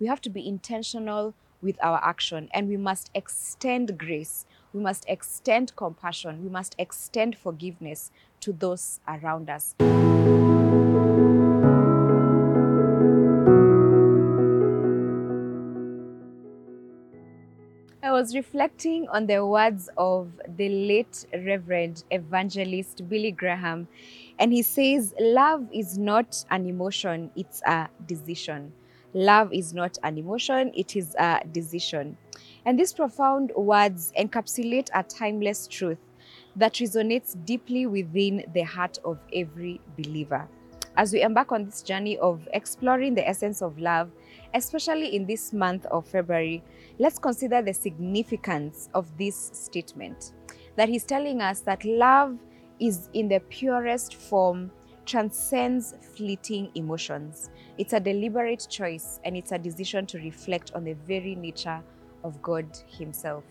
we have to be intentional with our action and we must extend grace. We must extend compassion. We must extend forgiveness to those around us. I was reflecting on the words of the late Reverend Evangelist Billy Graham, and he says, Love is not an emotion, it's a decision. Love is not an emotion, it is a decision. And these profound words encapsulate a timeless truth that resonates deeply within the heart of every believer. As we embark on this journey of exploring the essence of love, especially in this month of February, let's consider the significance of this statement that he's telling us that love is in the purest form transcends fleeting emotions. It's a deliberate choice and it's a decision to reflect on the very nature of God Himself.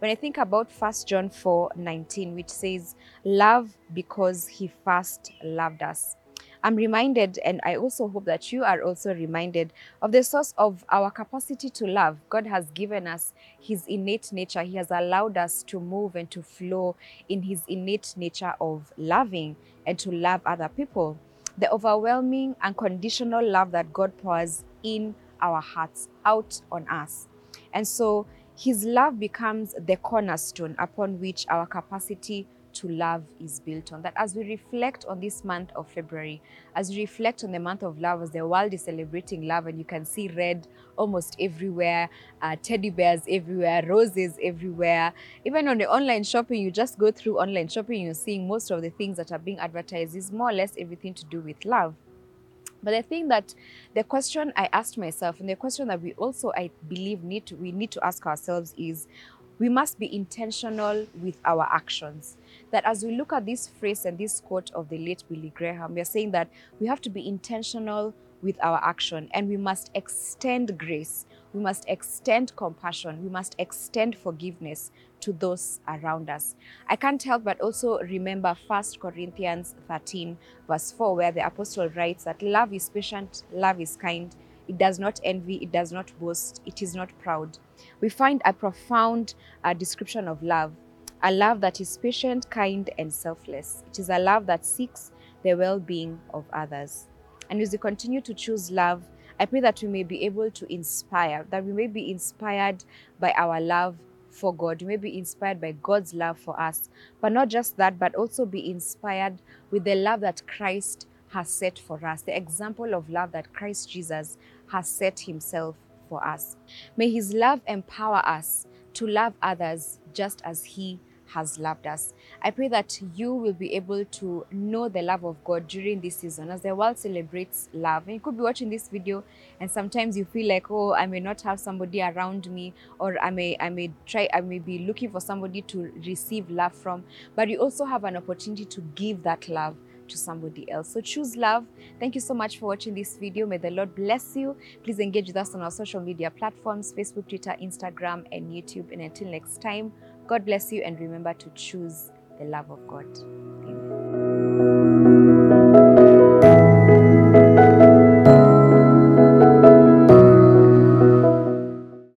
When I think about 1 John 4 19, which says, Love because He first loved us. I'm reminded, and I also hope that you are also reminded of the source of our capacity to love. God has given us His innate nature. He has allowed us to move and to flow in His innate nature of loving and to love other people. The overwhelming, unconditional love that God pours in our hearts, out on us. And so His love becomes the cornerstone upon which our capacity to love is built on. That as we reflect on this month of February, as we reflect on the month of love, as the world is celebrating love, and you can see red almost everywhere, uh, teddy bears everywhere, roses everywhere. Even on the online shopping, you just go through online shopping, you're seeing most of the things that are being advertised is more or less everything to do with love. But I think that the question I asked myself, and the question that we also, I believe, need to we need to ask ourselves is, we must be intentional with our actions. That as we look at this phrase and this quote of the late Billy Graham, we are saying that we have to be intentional with our action and we must extend grace. We must extend compassion. We must extend forgiveness to those around us. I can't help but also remember 1 Corinthians 13, verse 4, where the apostle writes that love is patient, love is kind, it does not envy, it does not boast, it is not proud. We find a profound uh, description of love a love that is patient, kind, and selfless. It is a love that seeks the well being of others. And as we continue to choose love, I pray that we may be able to inspire, that we may be inspired by our love for God. We may be inspired by God's love for us. But not just that, but also be inspired with the love that Christ has set for us, the example of love that Christ Jesus has set himself for us. May his love empower us to love others just as he has loved us. I pray that you will be able to know the love of God during this season as the world celebrates love. And you could be watching this video and sometimes you feel like, oh, I may not have somebody around me, or I may I may try, I may be looking for somebody to receive love from, but you also have an opportunity to give that love to somebody else. So choose love. Thank you so much for watching this video. May the Lord bless you. Please engage with us on our social media platforms, Facebook, Twitter, Instagram, and YouTube. And until next time, God bless you and remember to choose the love of God.